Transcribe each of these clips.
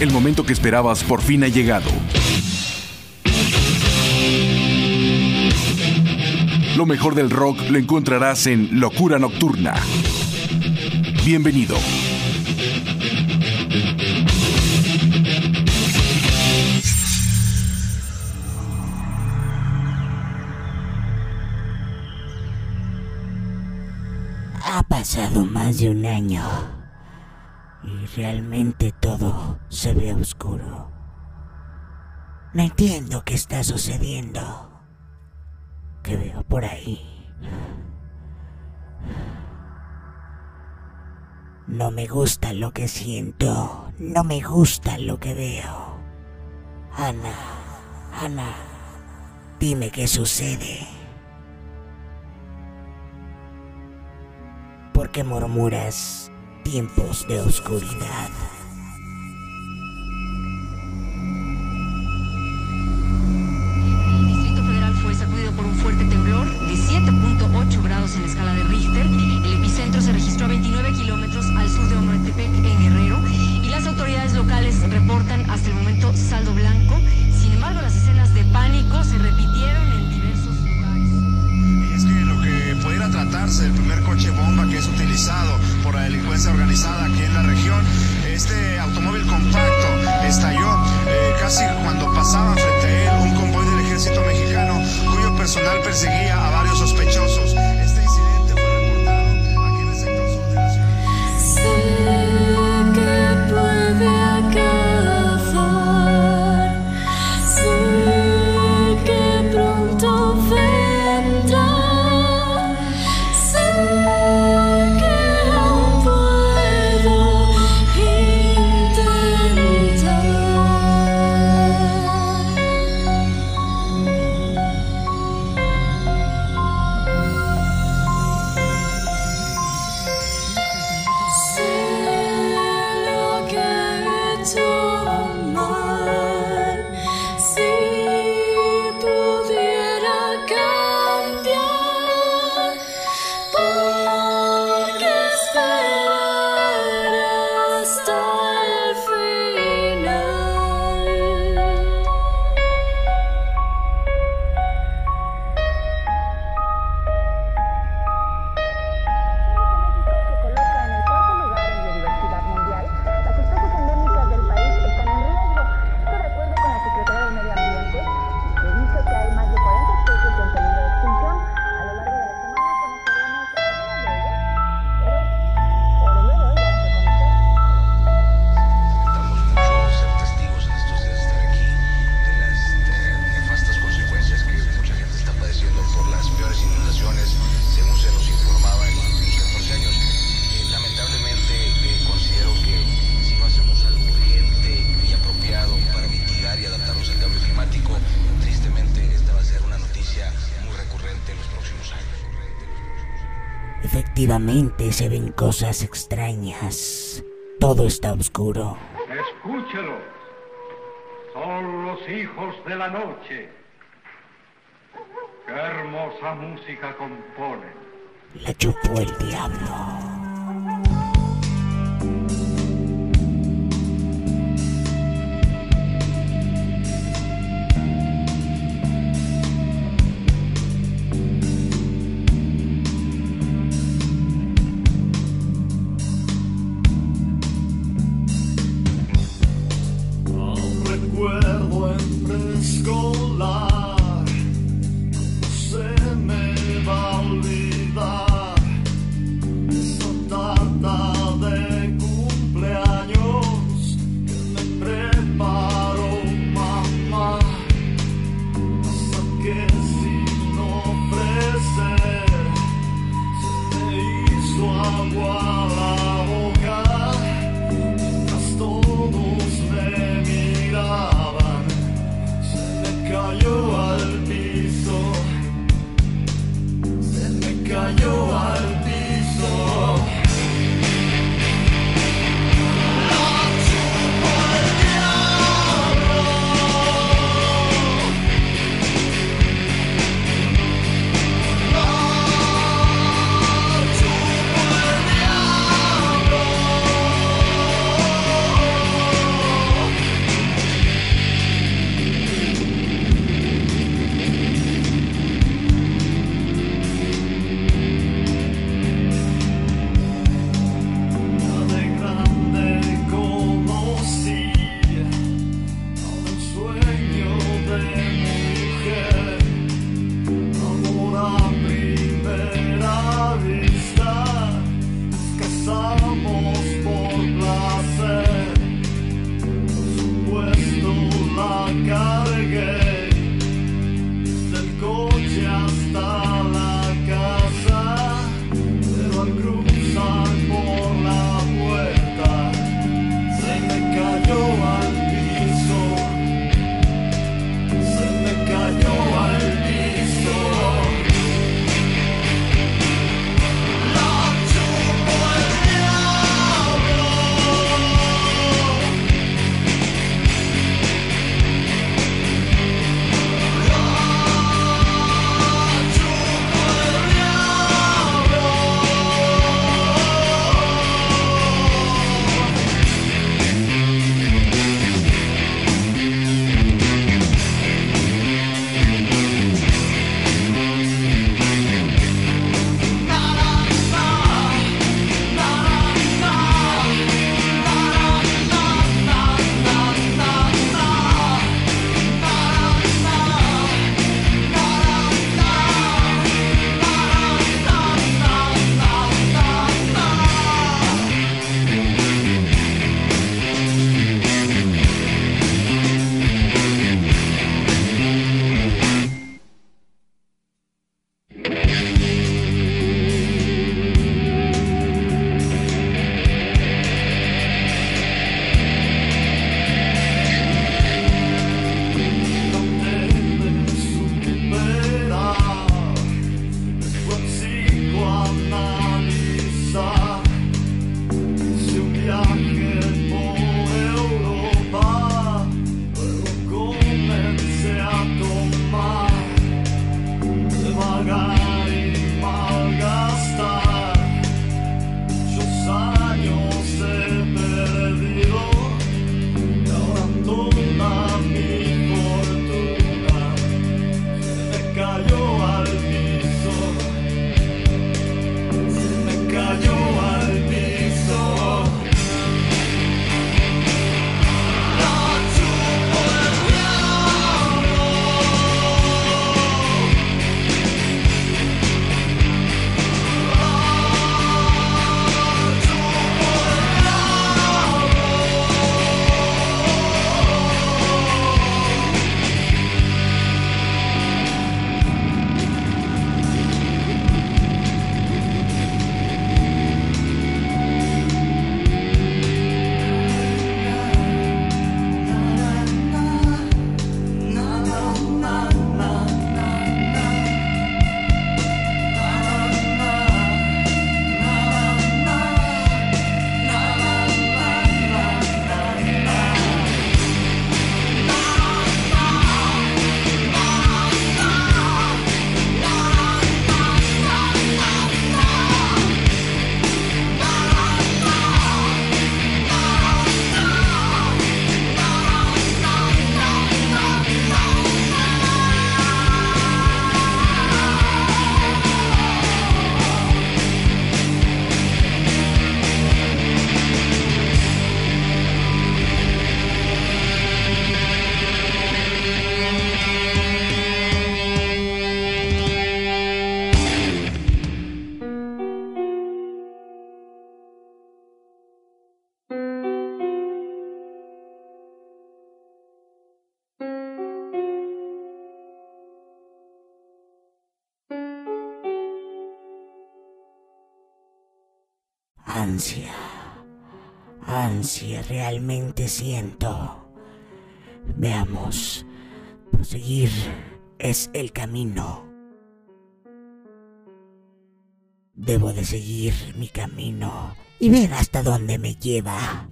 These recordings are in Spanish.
El momento que esperabas por fin ha llegado. Lo mejor del rock lo encontrarás en Locura Nocturna. Bienvenido. Ha pasado más de un año y realmente todo se ve oscuro. No entiendo qué está sucediendo. ¿Qué veo por ahí? No me gusta lo que siento, no me gusta lo que veo. Ana, Ana, dime qué sucede. ¿Por qué murmuras tiempos de oscuridad. repente se ven cosas extrañas. Todo está oscuro. Escúchalos. Son los hijos de la noche. Qué hermosa música componen. La chupó el diablo. ansia, ansia realmente siento. Veamos, proseguir es el camino. Debo de seguir mi camino y ver hasta dónde me lleva.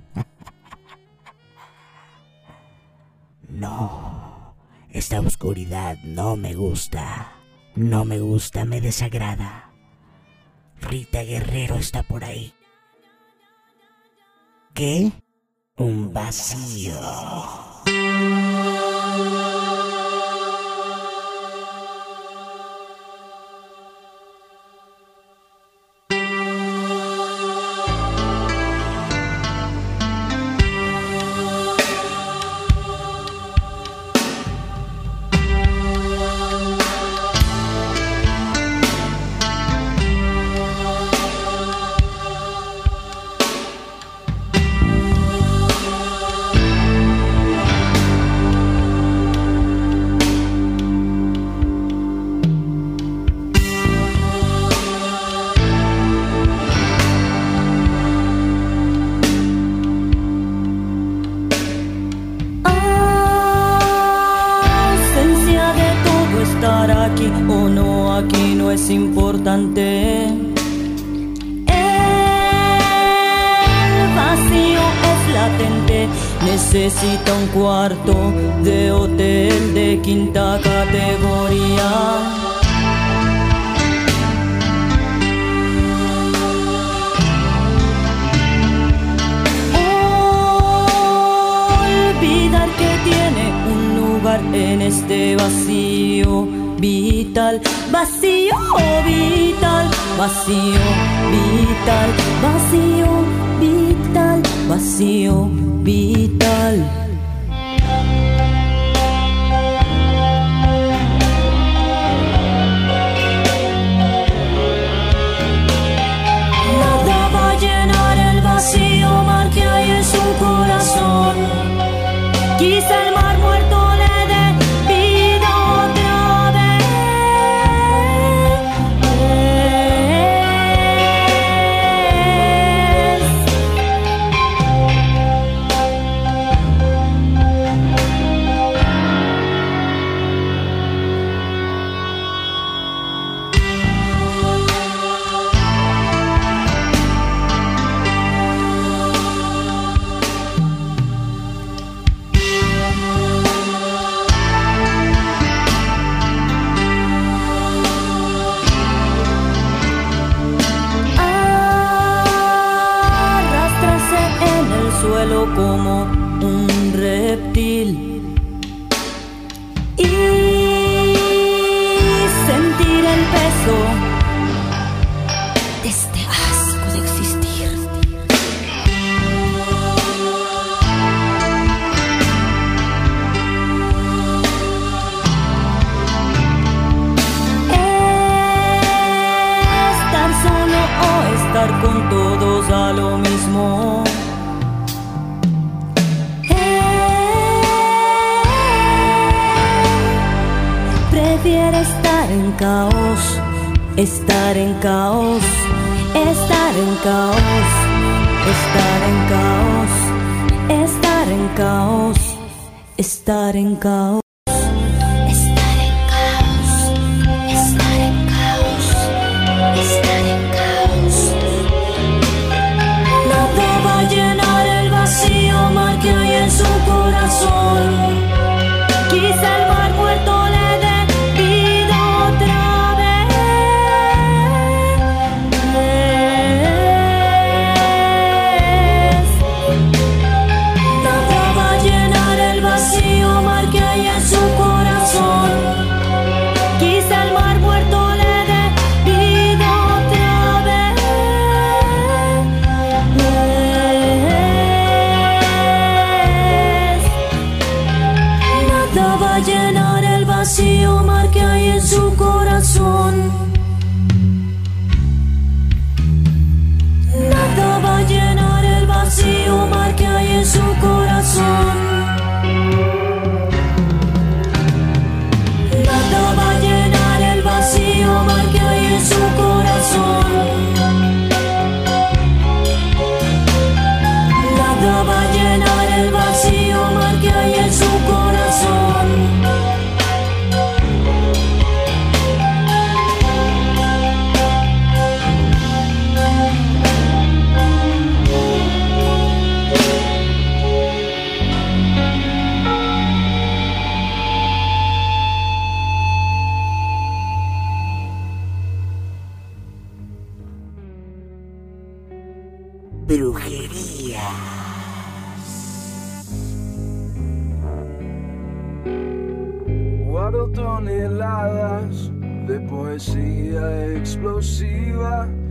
No, esta oscuridad no me gusta. No me gusta, me desagrada. Rita Guerrero está por ahí qué? Un vacío. vital, vacío vital, vacío vital, vacío vital, vacío vital. Estar en caos, estar en caos, estar en caos, estar en caos, estar en caos.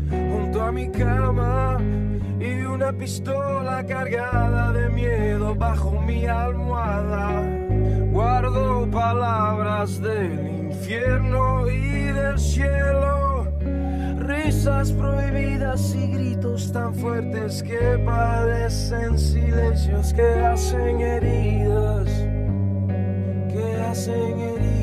Junto a mi cama y una pistola cargada de miedo bajo mi almohada. Guardo palabras del infierno y del cielo, risas prohibidas y gritos tan fuertes que padecen silencios que hacen heridas que hacen heridas.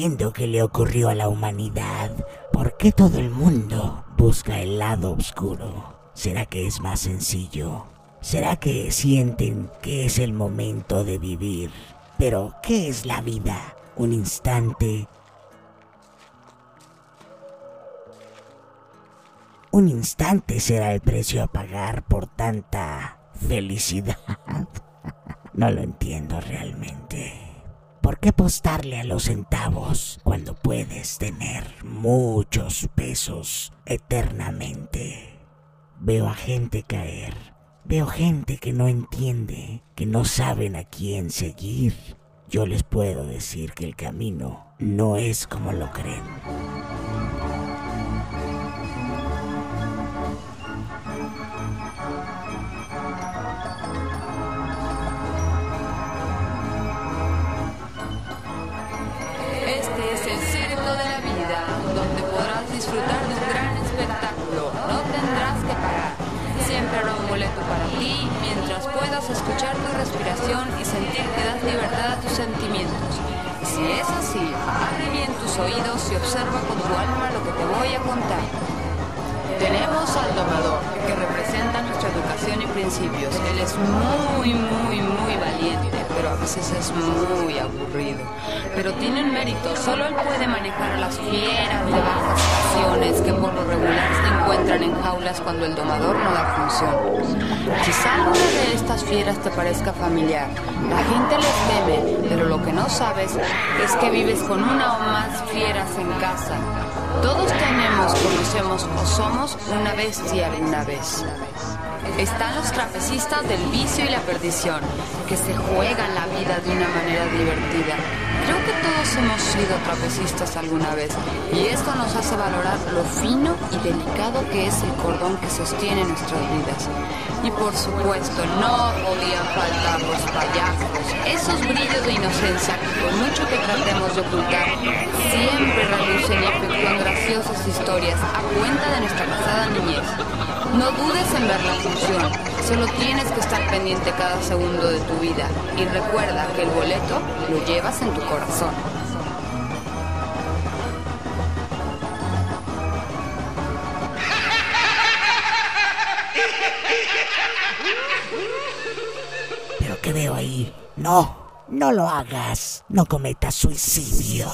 Entiendo qué le ocurrió a la humanidad. ¿Por qué todo el mundo busca el lado oscuro? ¿Será que es más sencillo? ¿Será que sienten que es el momento de vivir? Pero, ¿qué es la vida? ¿Un instante? Un instante será el precio a pagar por tanta felicidad. No lo entiendo realmente. ¿Por qué apostarle a los centavos cuando puedes tener muchos pesos eternamente? Veo a gente caer. Veo gente que no entiende, que no saben a quién seguir. Yo les puedo decir que el camino no es como lo creen. Y sentir que das libertad a tus sentimientos. Si es así, abre bien tus oídos y observa con tu alma lo que te voy a contar. Tenemos al domador, que representa nuestra educación y principios. Él es muy, muy, muy valiente, pero a veces es muy aburrido. Pero tiene un mérito, solo él puede manejar a las fieras de bajas pasiones que por lo regular se encuentran en jaulas cuando el domador no da función. Quizá alguna de estas fieras te parezca familiar. La gente les teme pero lo que no sabes es que vives con una o más fieras en casa. Todos tenemos, conocemos o somos una bestia alguna vez. Están los trapecistas del vicio y la perdición, que se juegan la vida de una manera divertida. Creo que todos hemos sido trapecistas alguna vez, y esto nos hace valorar lo fino y delicado que es el cordón que sostiene nuestras vidas. Y por supuesto, no podían faltar los payasos, esos brillos de inocencia que por mucho que tratemos de ocultar, siempre relucen y efectúan graciosas historias a cuenta de nuestra pasada niñez. No dudes en ver la función, solo tienes que estar pendiente cada segundo de tu vida y recuerda que el boleto lo llevas en tu corazón. ¿Pero qué veo ahí? No, no lo hagas. No cometas suicidio.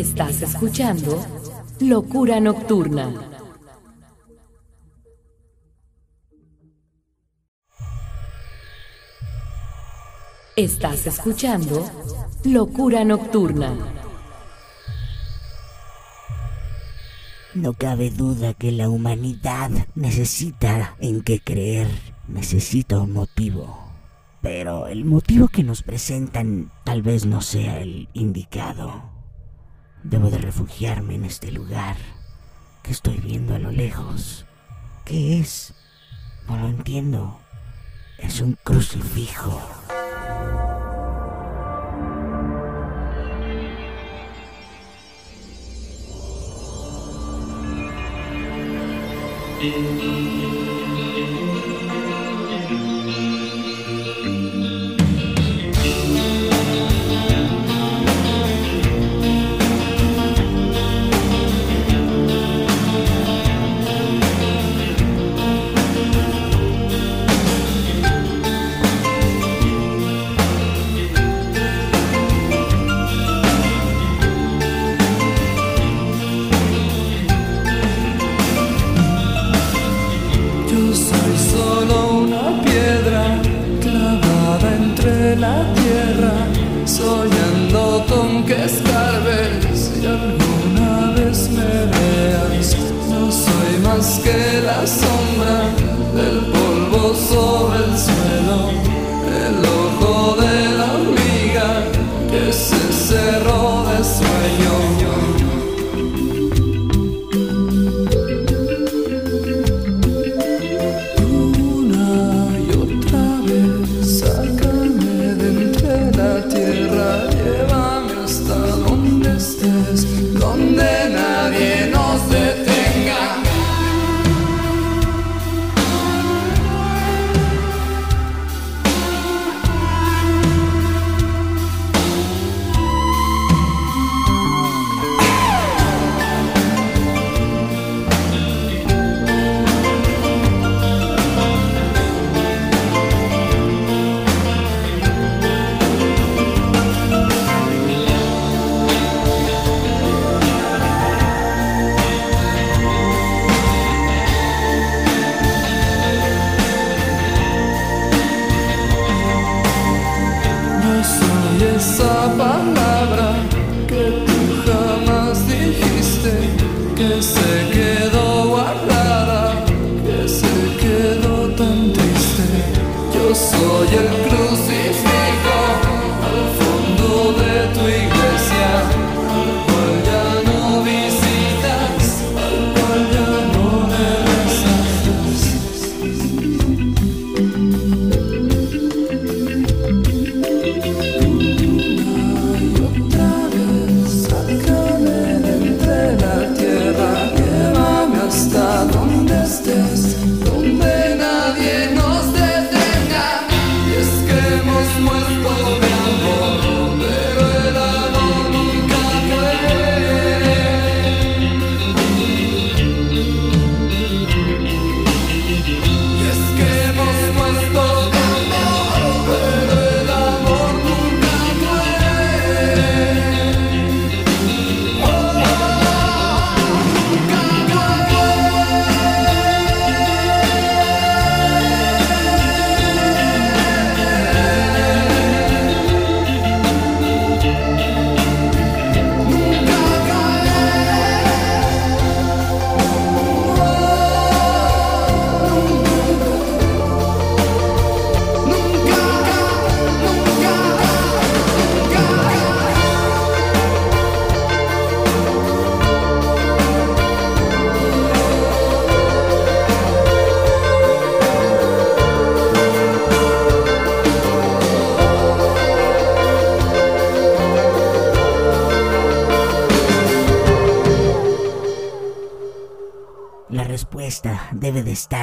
Estás escuchando Locura Nocturna. Estás escuchando Locura Nocturna. No cabe duda que la humanidad necesita en qué creer, necesita un motivo. Pero el motivo que nos presentan tal vez no sea el indicado. Debo de refugiarme en este lugar que estoy viendo a lo lejos. ¿Qué es? No lo entiendo. Es un crucifijo. Que la sombra del polvo sobre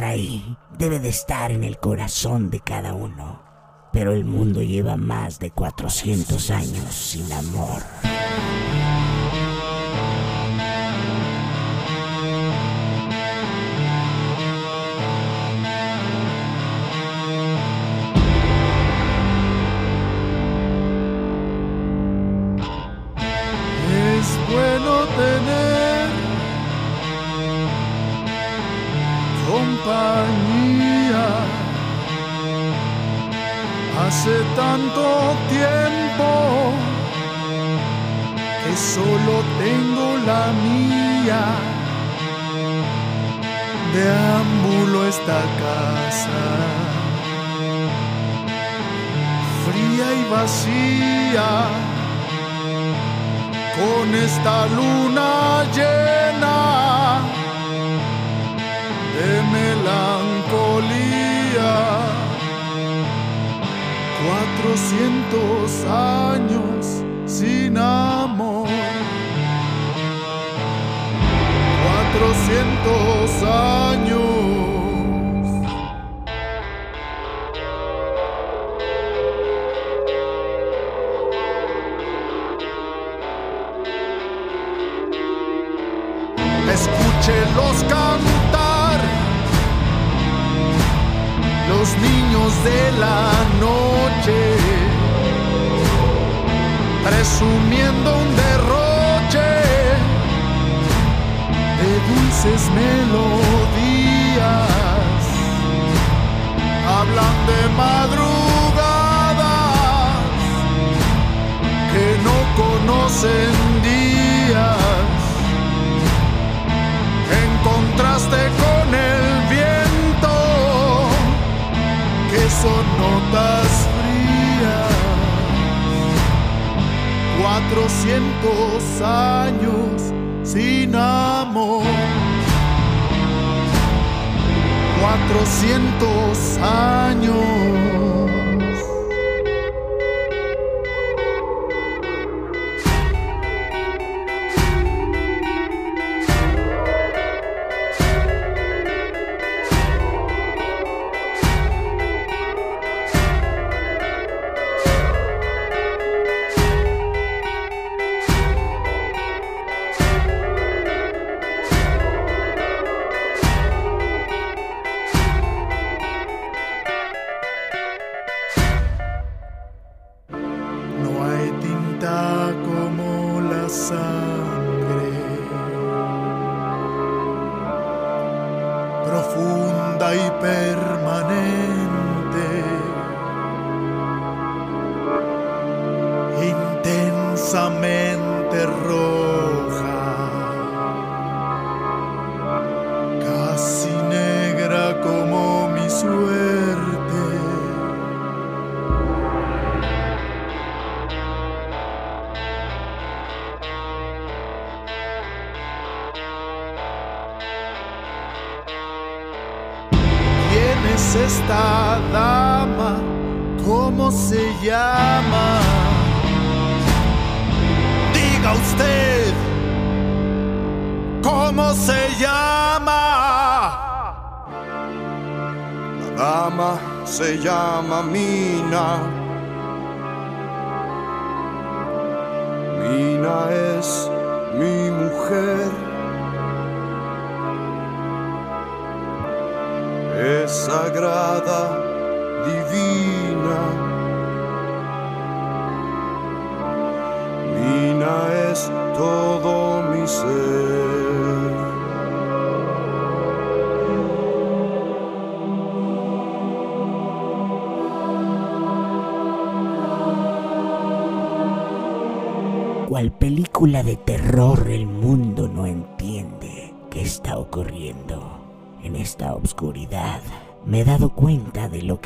ahí, debe de estar en el corazón de cada uno. Pero el mundo lleva más de 400 años sin amor.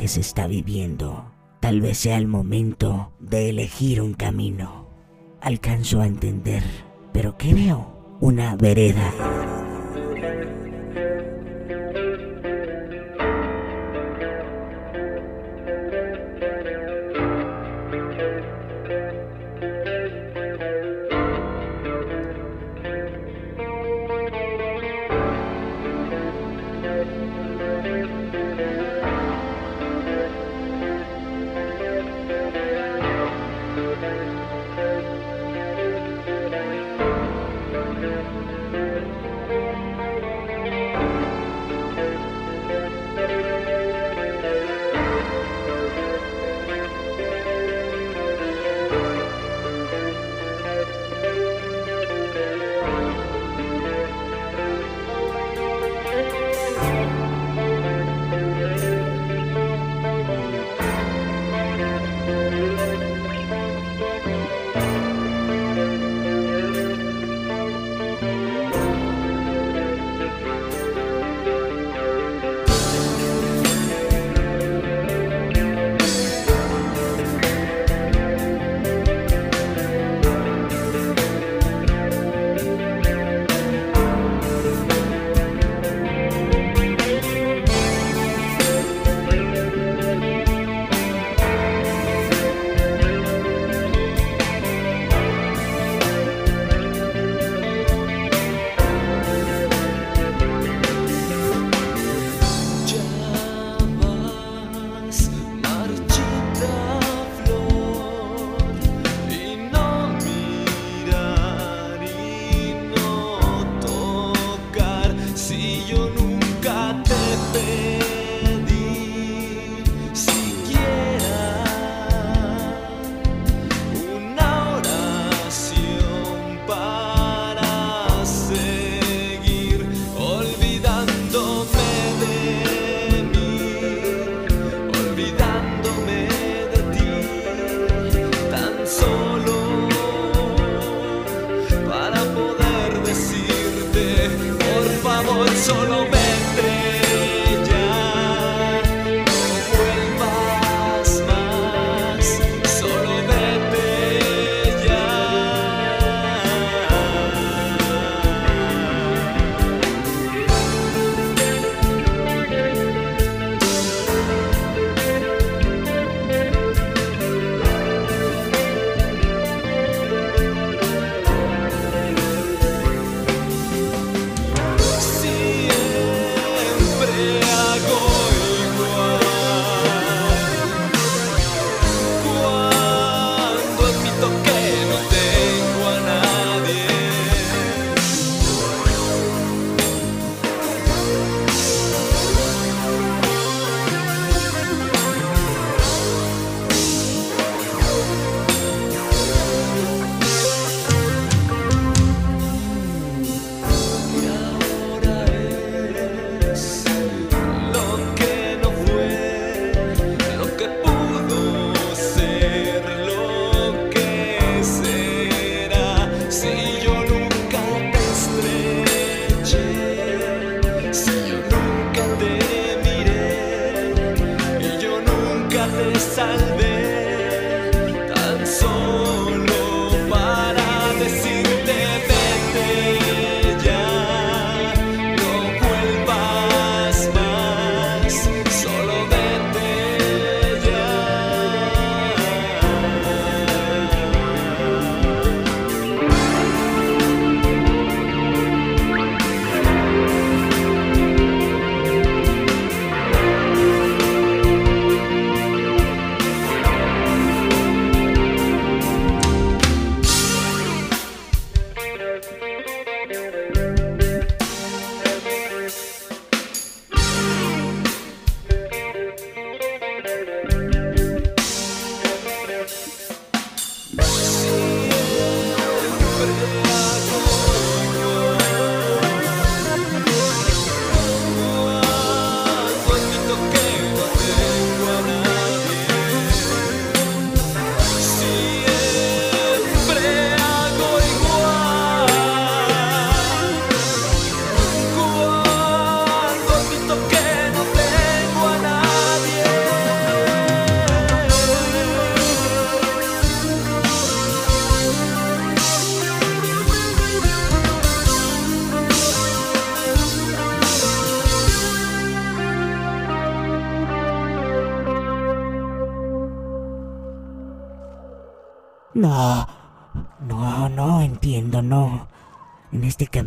se está viviendo. Tal vez sea el momento de elegir un camino. Alcanzo a entender, pero ¿qué veo? Una vereda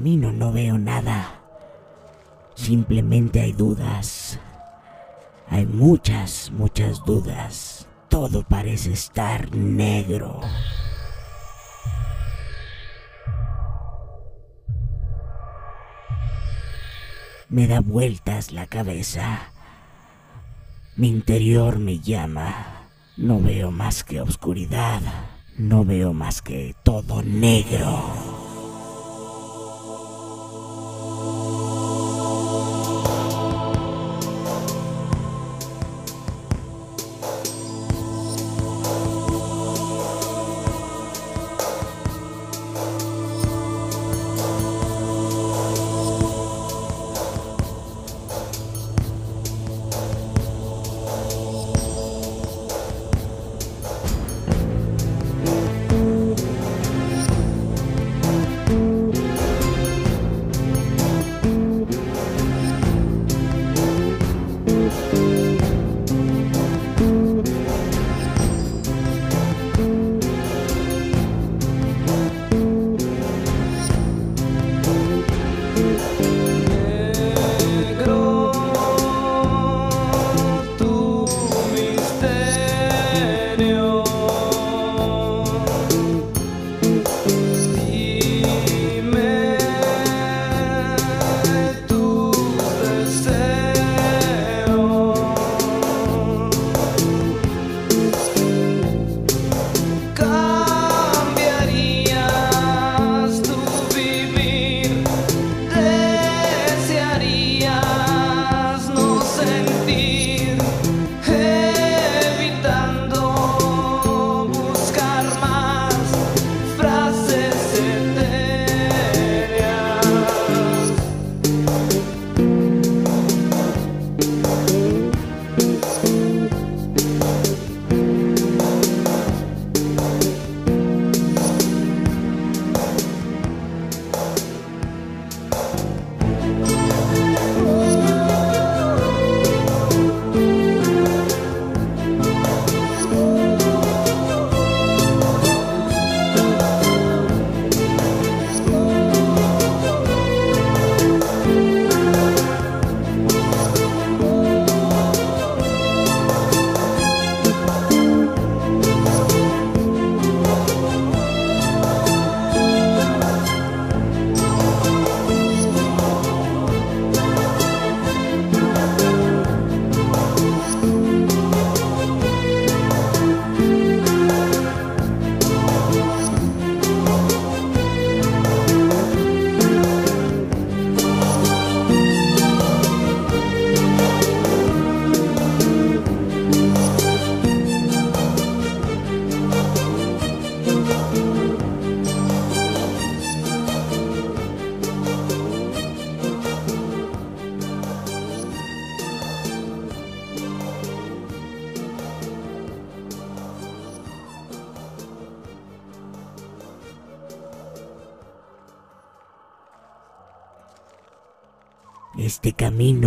no veo nada. Simplemente hay dudas. Hay muchas, muchas dudas. Todo parece estar negro. Me da vueltas la cabeza. Mi interior me llama. No veo más que oscuridad. No veo más que todo. Negro,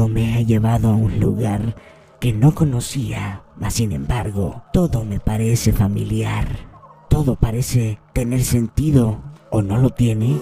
me ha llevado a un lugar que no conocía, mas sin embargo, todo me parece familiar. Todo parece tener sentido, ¿o no lo tiene?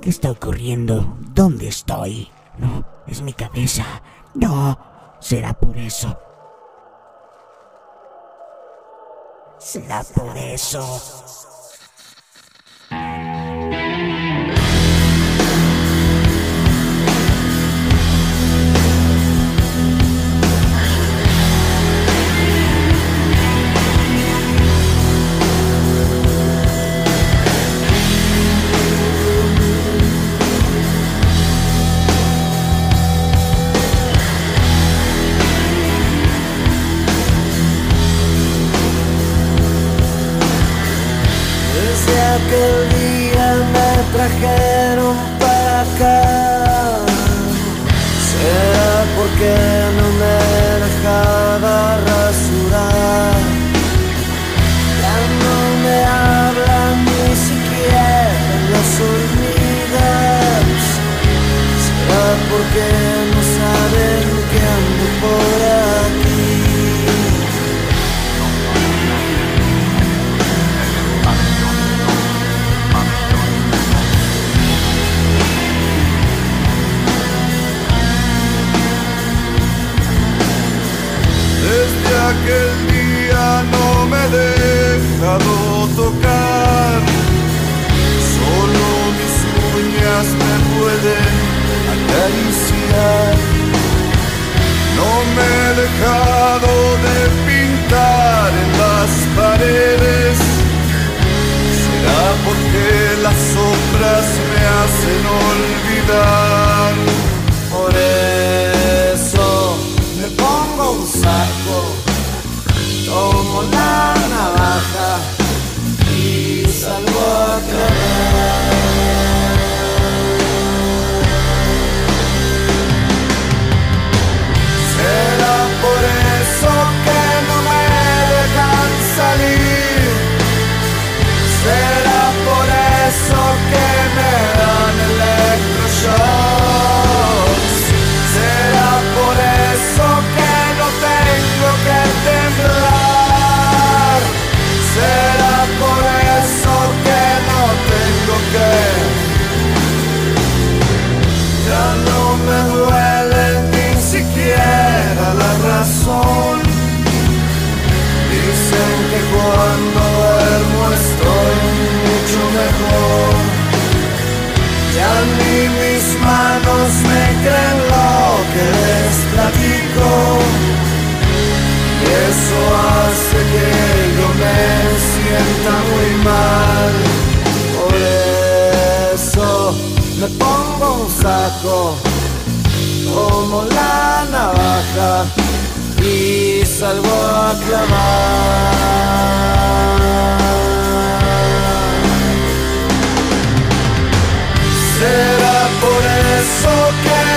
¿Qué está ocurriendo? ¿Dónde estoy? No, es mi cabeza. No, será por eso. Será por eso. cielo me sienta muy mal. Por eso me pongo un saco como la navaja y salgo a clavar. Será por eso que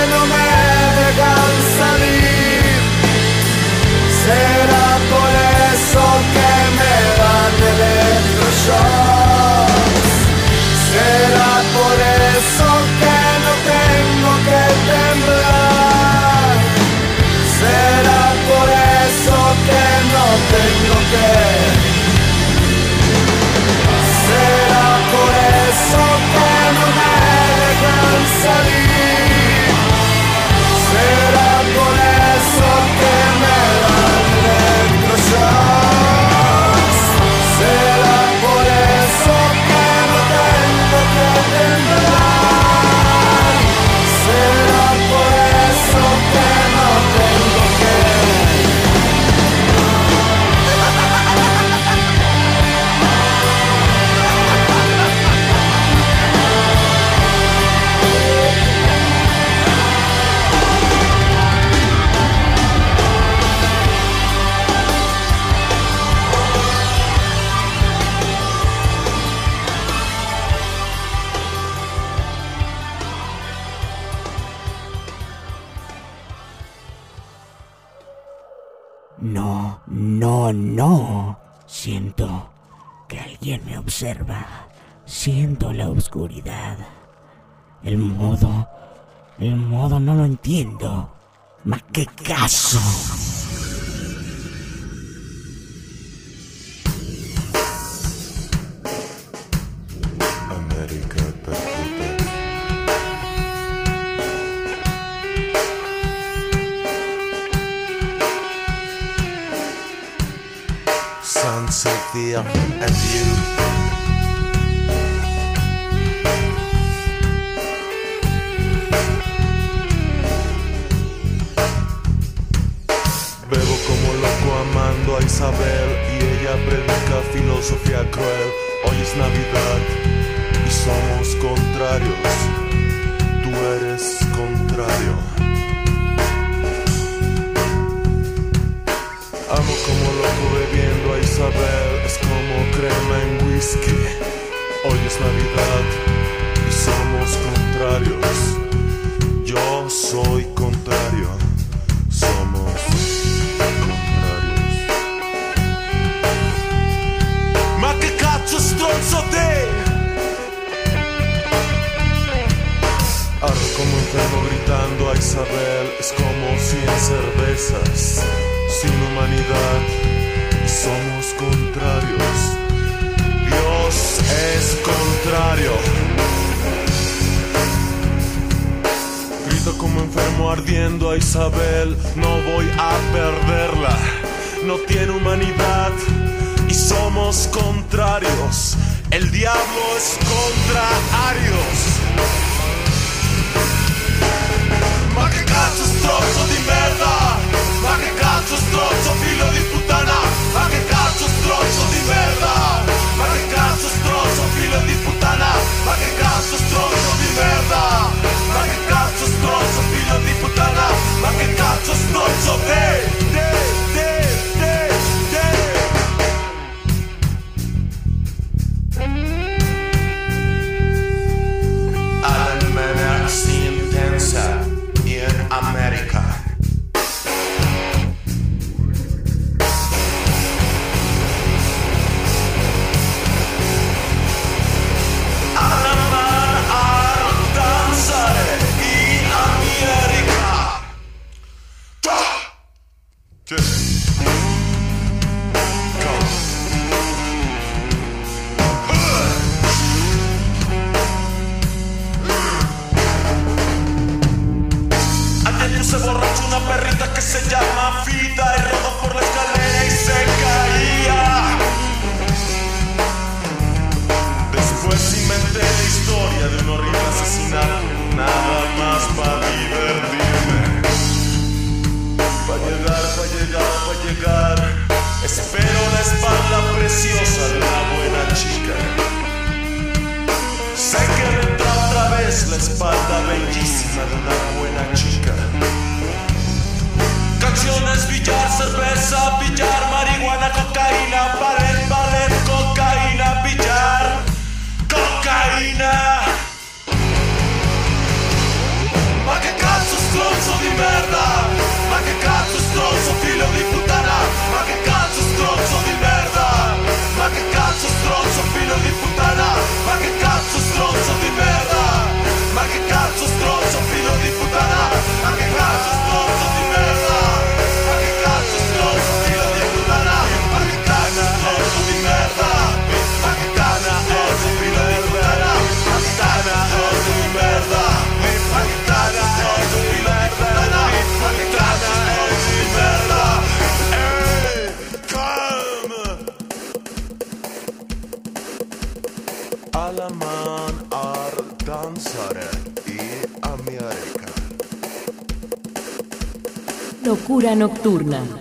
Nocturna.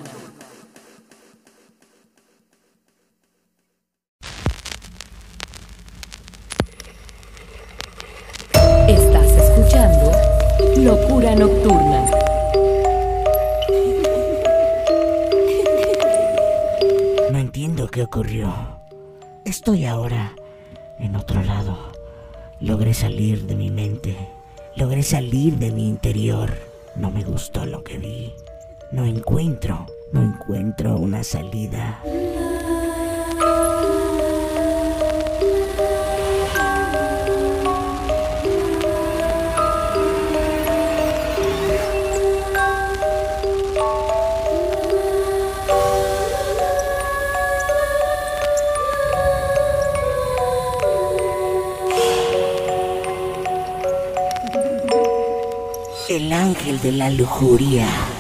De la lujuria.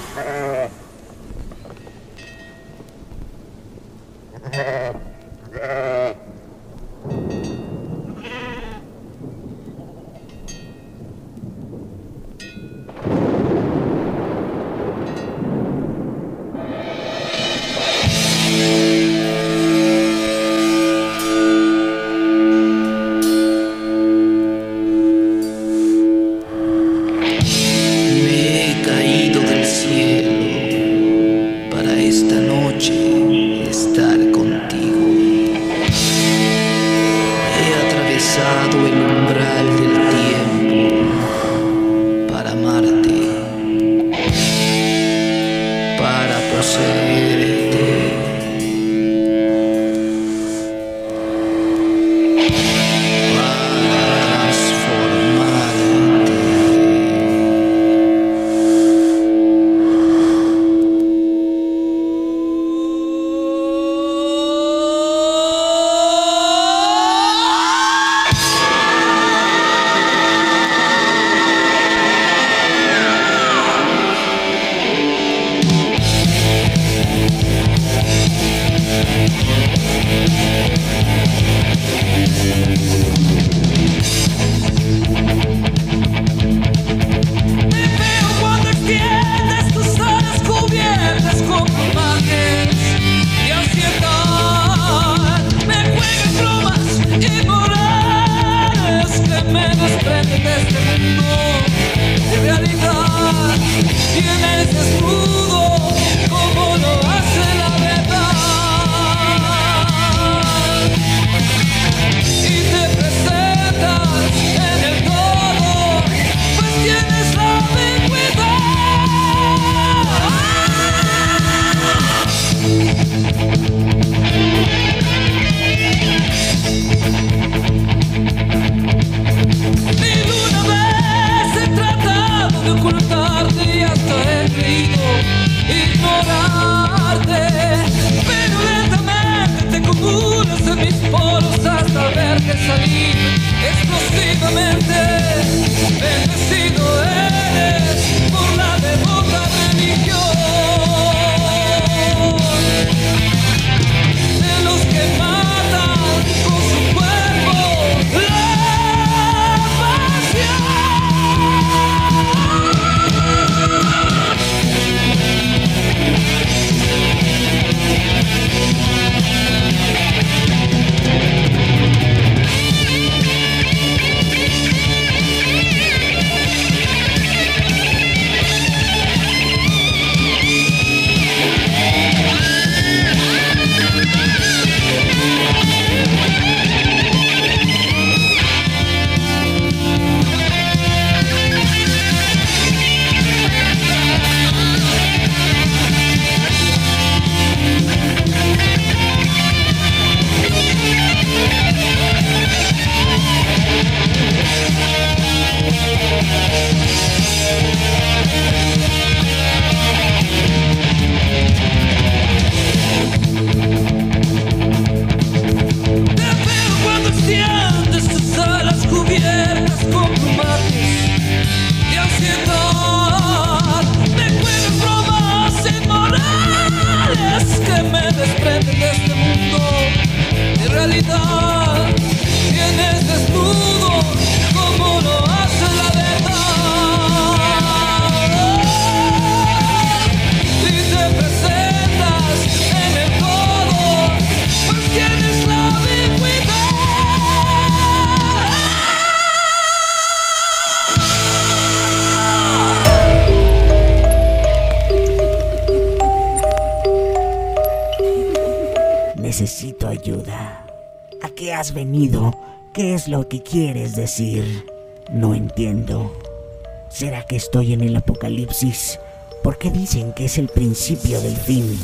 decir, no entiendo. ¿Será que estoy en el apocalipsis? ¿Por qué dicen que es el principio del fin?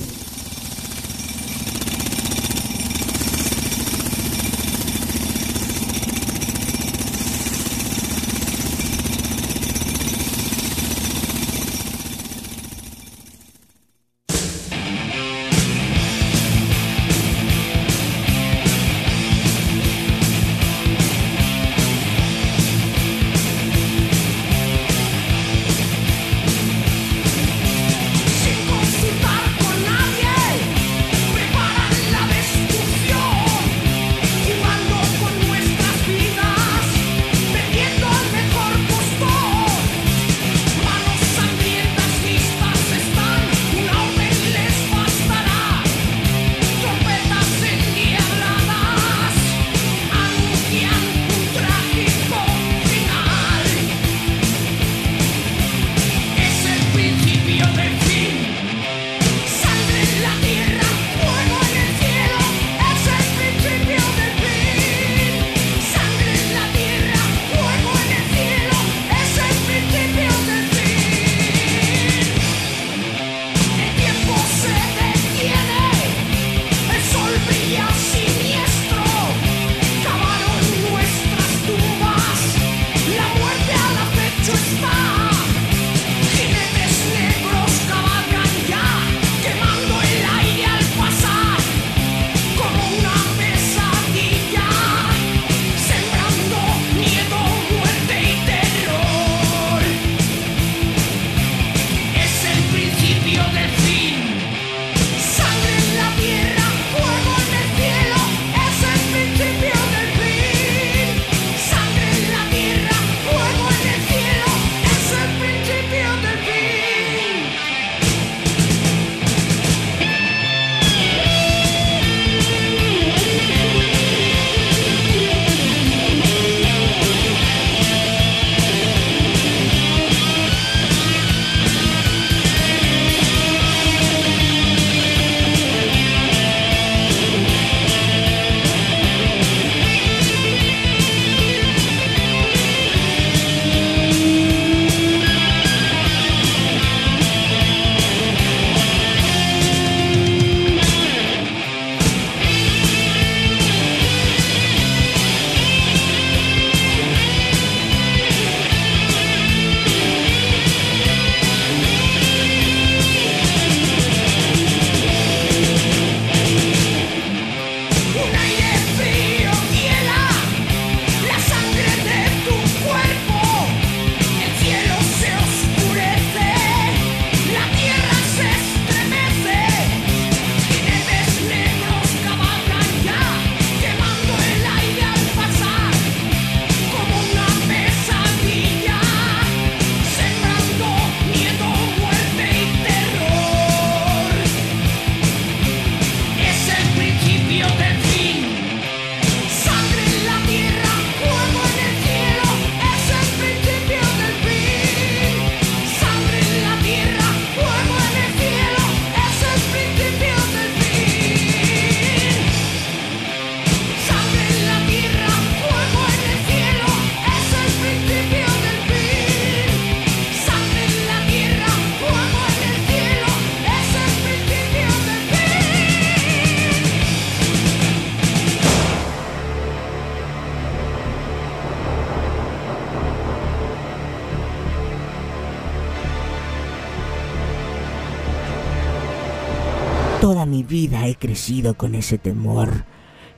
con ese temor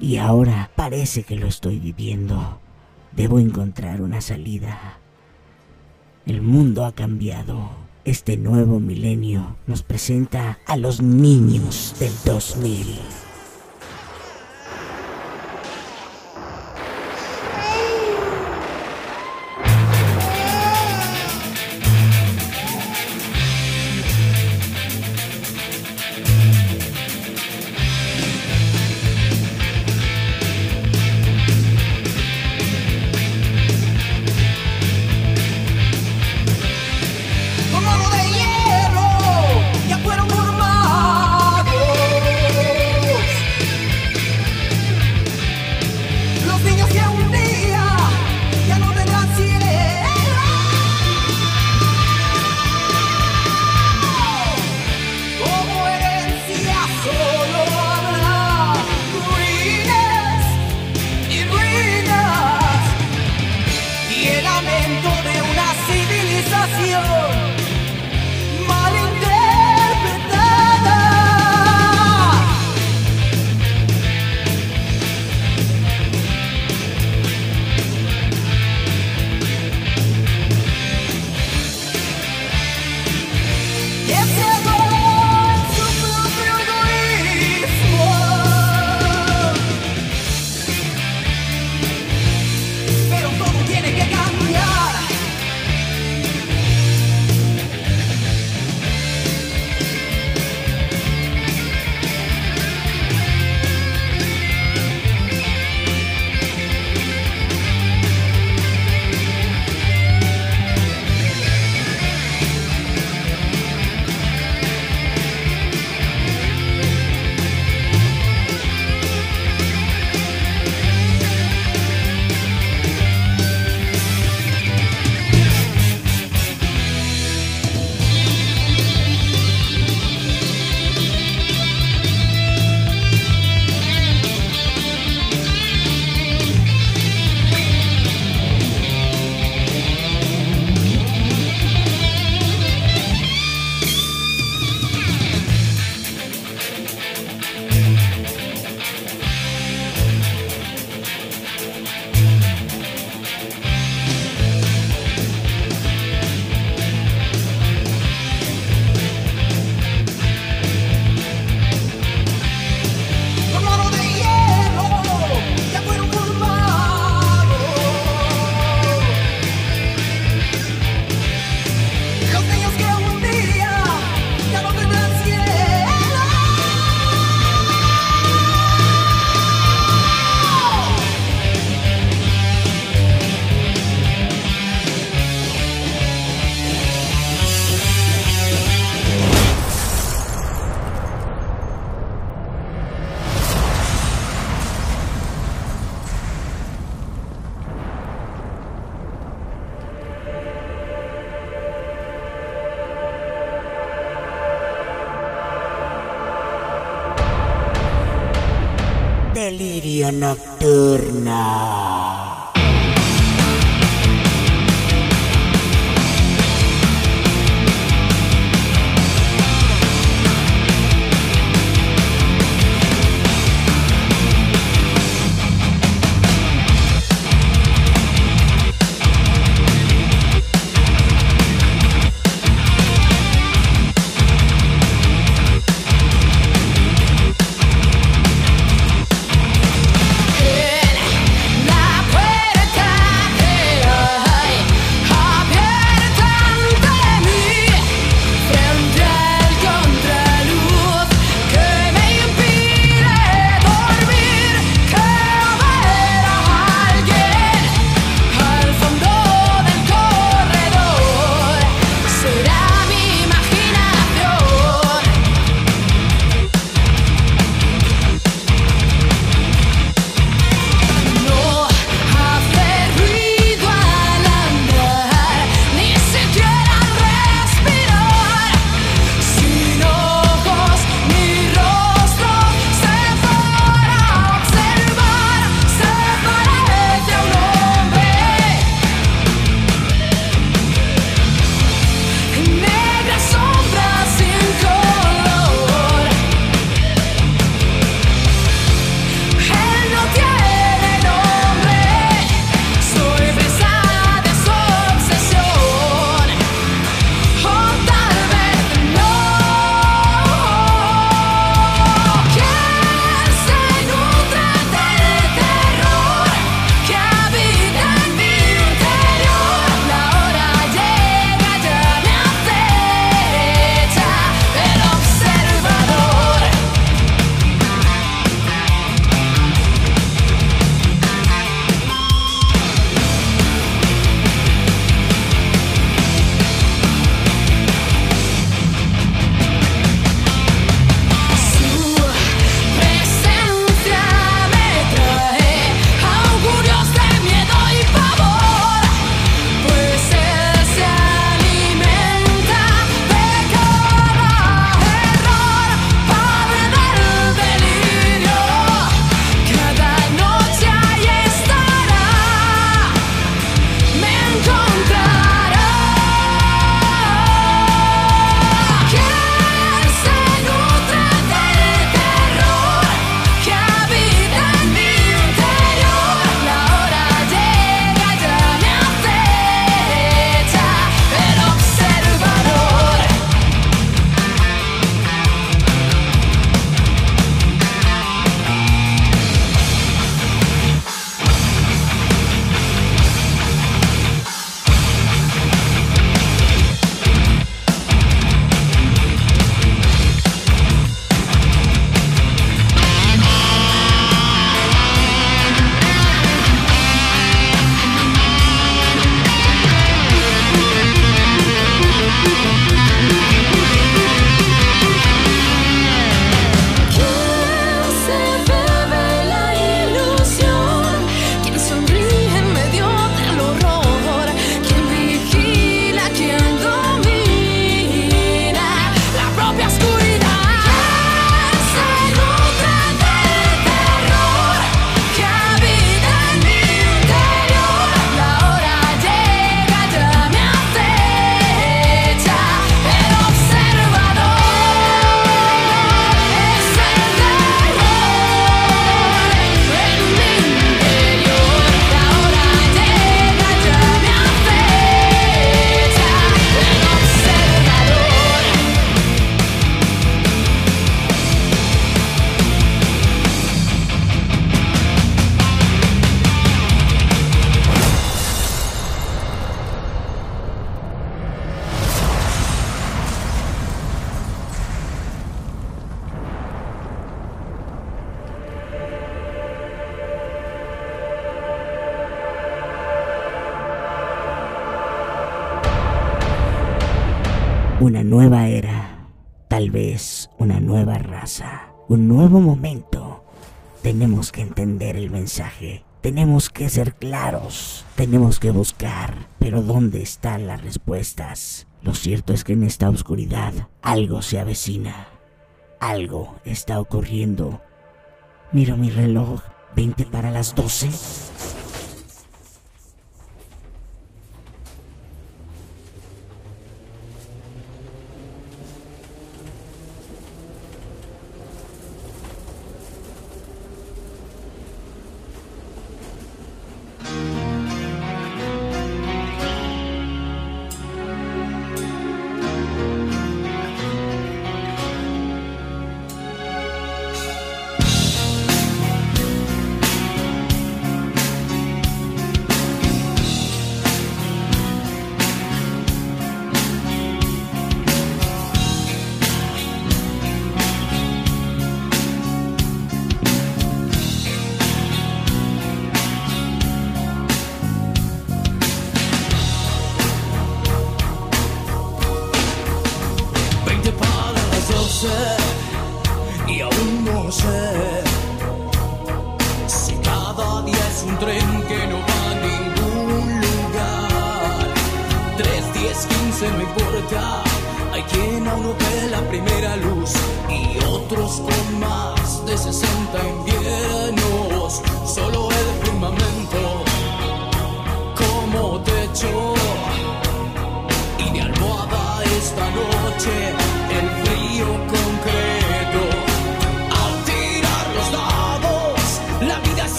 y ahora parece que lo estoy viviendo. Debo encontrar una salida. El mundo ha cambiado. Este nuevo milenio nos presenta a los niños del 2000. Una nueva era, tal vez una nueva raza, un nuevo momento. Tenemos que entender el mensaje, tenemos que ser claros, tenemos que buscar, pero ¿dónde están las respuestas? Lo cierto es que en esta oscuridad algo se avecina, algo está ocurriendo. Miro mi reloj, 20 para las 12.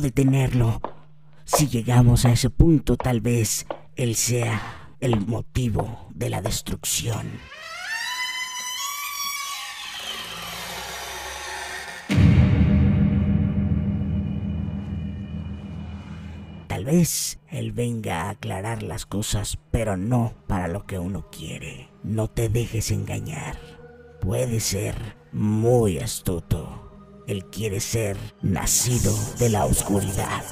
Detenerlo. Si llegamos a ese punto, tal vez él sea el motivo de la destrucción. Tal vez él venga a aclarar las cosas, pero no para lo que uno quiere. No te dejes engañar. Puede ser muy astuto. Él quiere ser nacido de la oscuridad.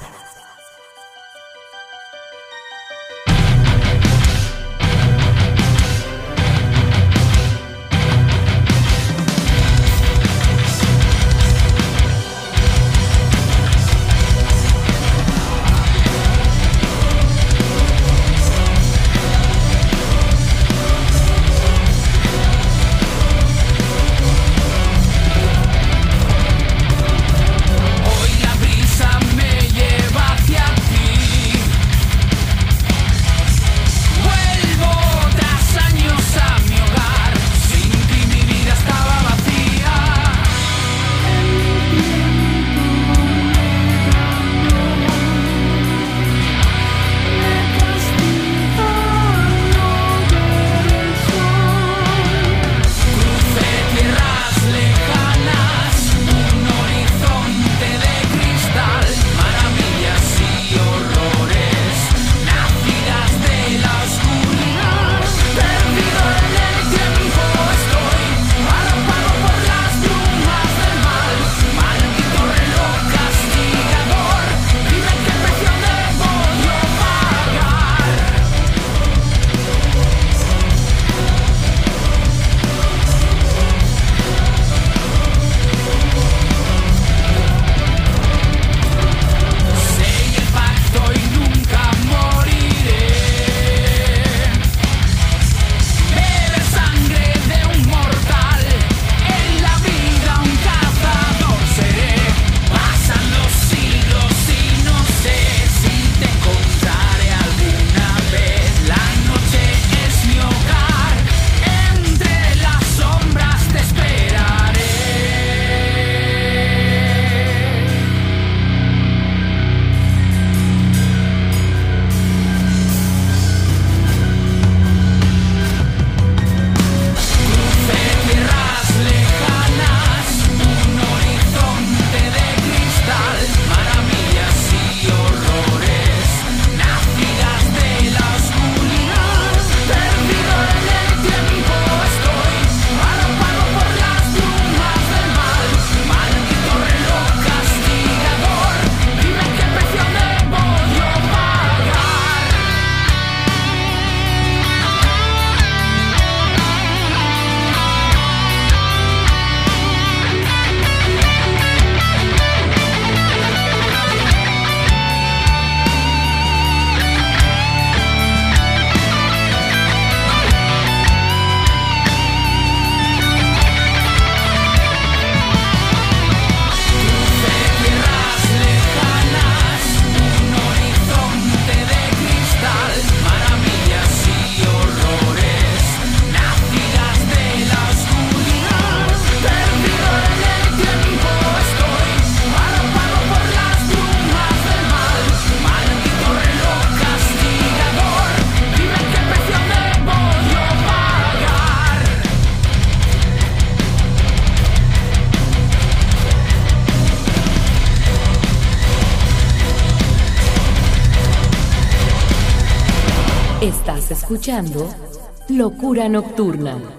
Locura Nocturna.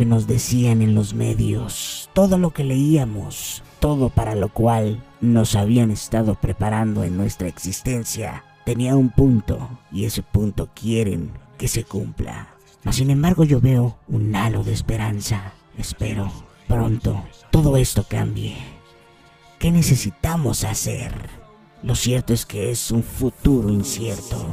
Que nos decían en los medios, todo lo que leíamos, todo para lo cual nos habían estado preparando en nuestra existencia, tenía un punto y ese punto quieren que se cumpla. Sin embargo yo veo un halo de esperanza. Espero pronto todo esto cambie. ¿Qué necesitamos hacer? Lo cierto es que es un futuro incierto.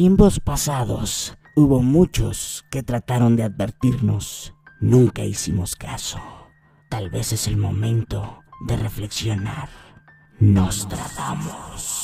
tiempos pasados hubo muchos que trataron de advertirnos. Nunca hicimos caso. Tal vez es el momento de reflexionar. Nos tratamos.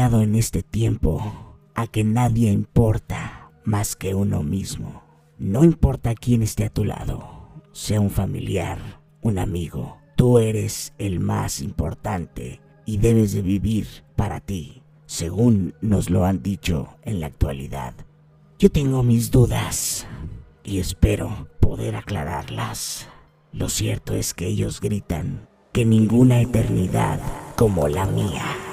En este tiempo a que nadie importa más que uno mismo. No importa quién esté a tu lado, sea un familiar, un amigo, tú eres el más importante y debes de vivir para ti, según nos lo han dicho en la actualidad. Yo tengo mis dudas y espero poder aclararlas. Lo cierto es que ellos gritan que ninguna eternidad como la mía.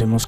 Nos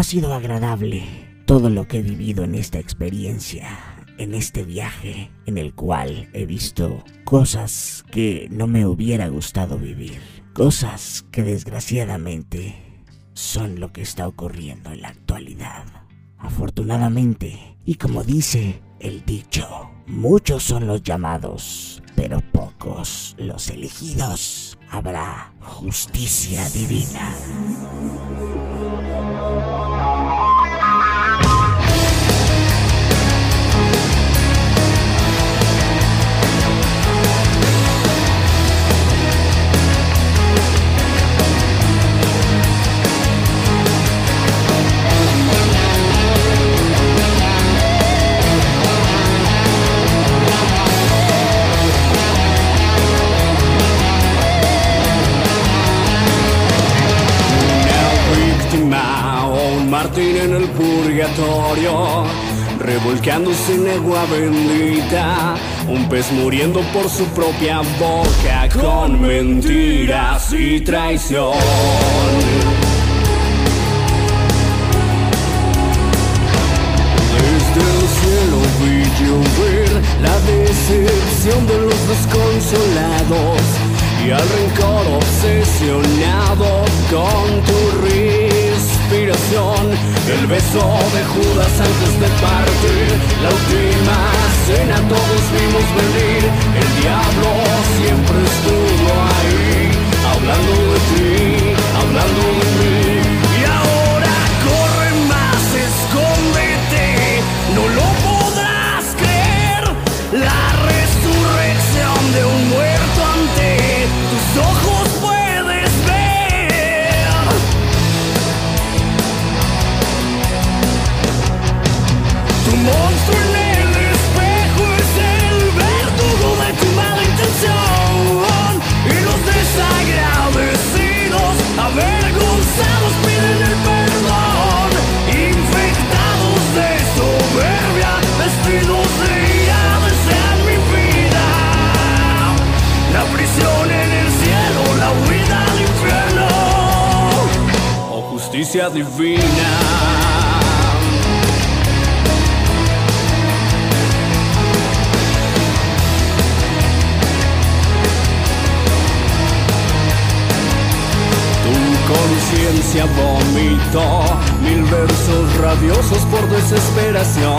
ha sido agradable todo lo que he vivido en esta experiencia, en este viaje en el cual he visto cosas que no me hubiera gustado vivir, cosas que desgraciadamente son lo que está ocurriendo en la actualidad. Afortunadamente, y como dice el dicho, muchos son los llamados, pero pocos los elegidos. Habrá justicia divina. Martín en el purgatorio, revolcándose en agua bendita, un pez muriendo por su propia boca con mentiras y traición. Desde el cielo vi llover la decepción de los desconsolados y al rencor obsesionado con tu El beso de Judas antes de partir, la última cena todos vimos venir. El diablo siempre estuvo ahí, hablando de ti, hablando de mí. Divina. Conciencia vomitó mil versos rabiosos por desesperación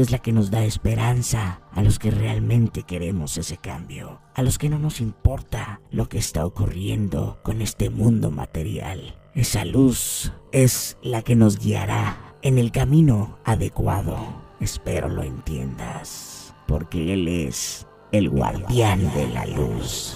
es la que nos da esperanza a los que realmente queremos ese cambio, a los que no nos importa lo que está ocurriendo con este mundo material. Esa luz es la que nos guiará en el camino adecuado. Espero lo entiendas, porque Él es el guardián de la luz.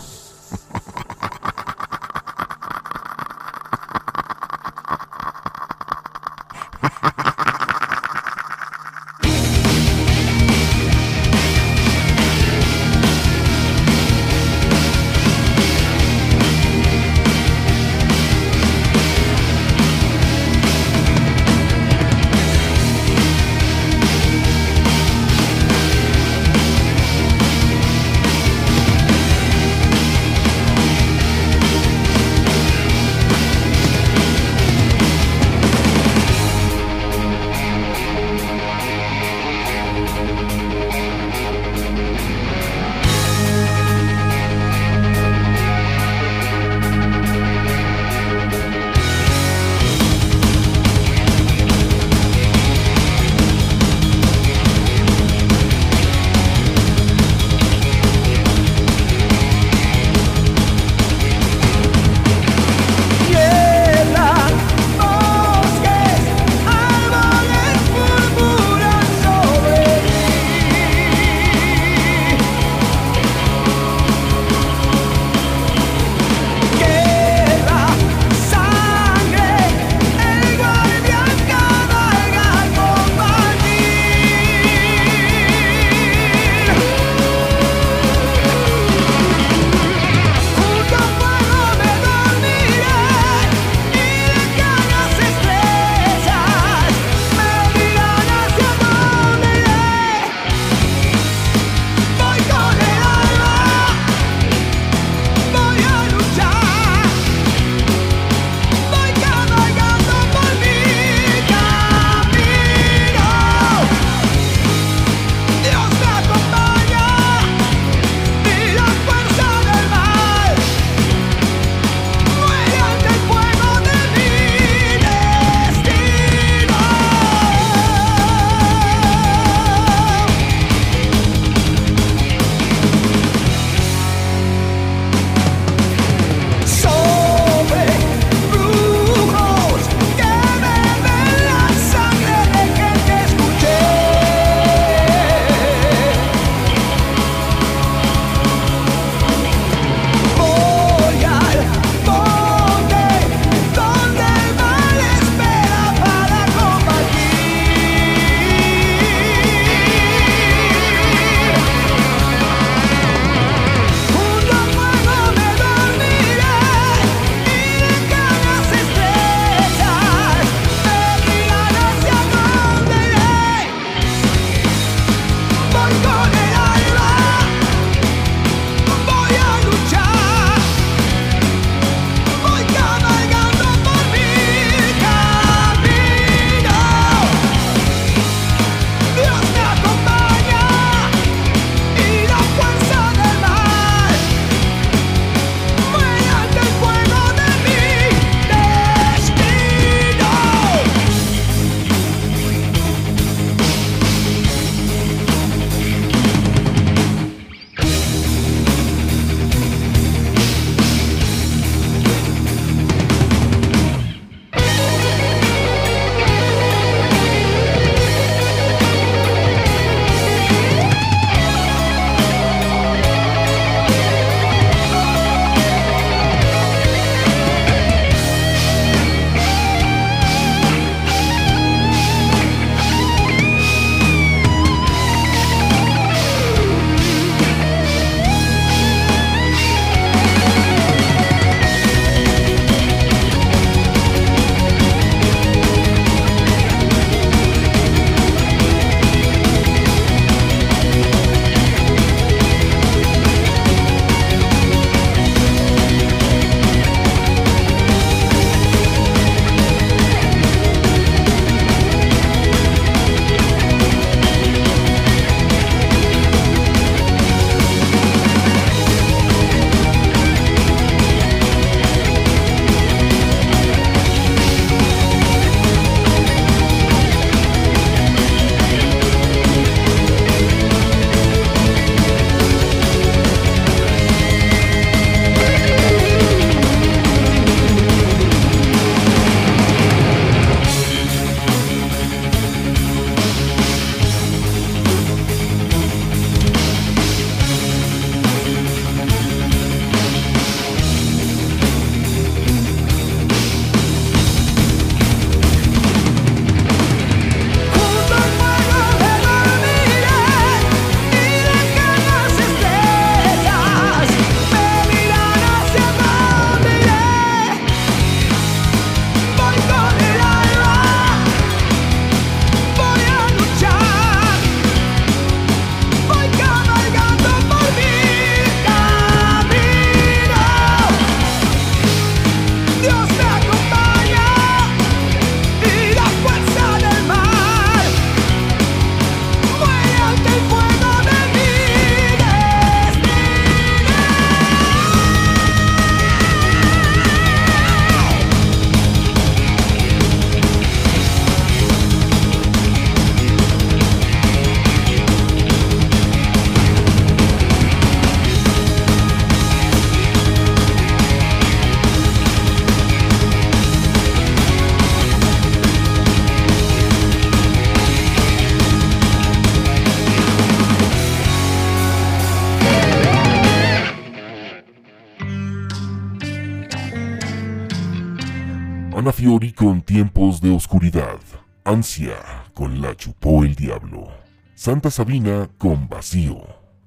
Fiori con Tiempos de Oscuridad. Ansia con La Chupó el Diablo. Santa Sabina con Vacío.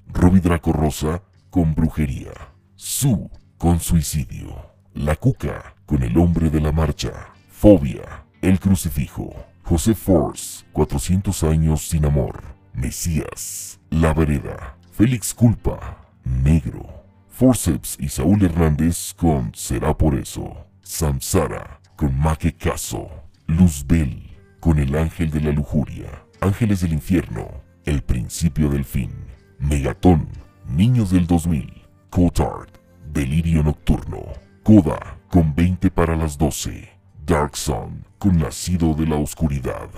Roby Draco Rosa con Brujería. Su con Suicidio. La Cuca con El Hombre de la Marcha. Fobia. El Crucifijo. José Force, 400 años sin amor. Mesías. La Vereda. Félix Culpa. Negro. Forceps y Saúl Hernández con Será por eso. Samsara con Maque Caso. Luzbel con El Ángel de la Lujuria. Ángeles del Infierno. El Principio del Fin. Megatón. Niños del 2000. Cotard. Delirio Nocturno. Coda con 20 para las 12. Dark Sun con Nacido de la Oscuridad.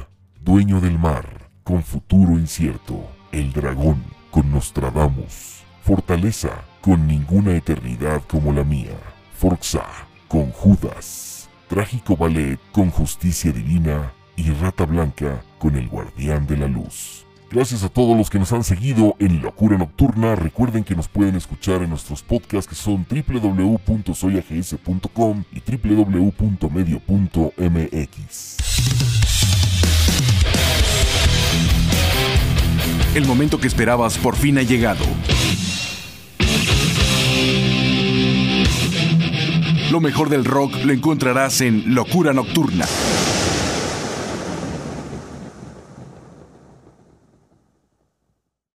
Dueño del Mar con Futuro Incierto. El Dragón con Nostradamus. Fortaleza con Ninguna Eternidad como la mía. Forza con Judas. Trágico Ballet con Justicia Divina. Y Rata Blanca con El Guardián de la Luz. Gracias a todos los que nos han seguido en Locura Nocturna. Recuerden que nos pueden escuchar en nuestros podcasts que son www.soyags.com y www.medio.mx. El momento que esperabas por fin ha llegado. Lo mejor del rock lo encontrarás en Locura Nocturna.